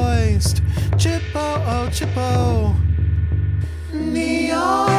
moist. Chippo, oh, chippo. Neon.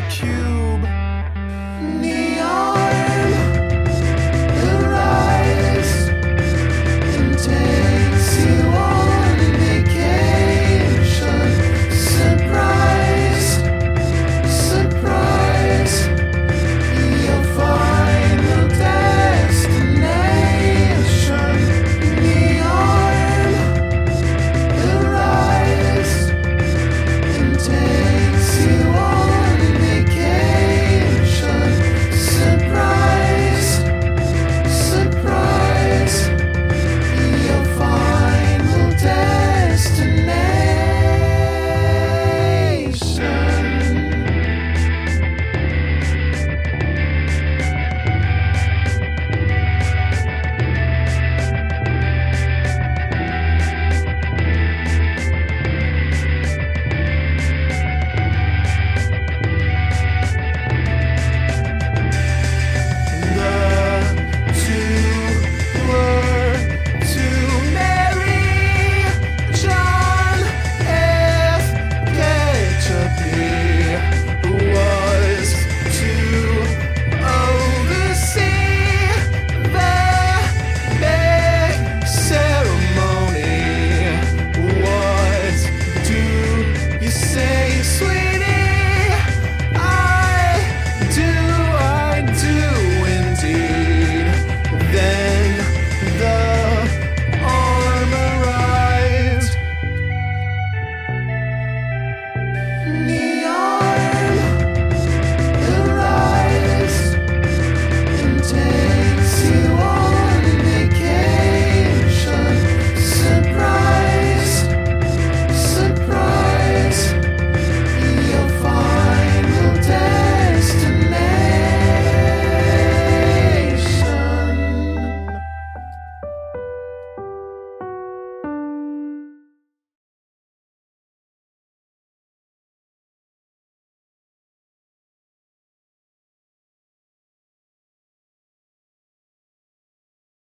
Who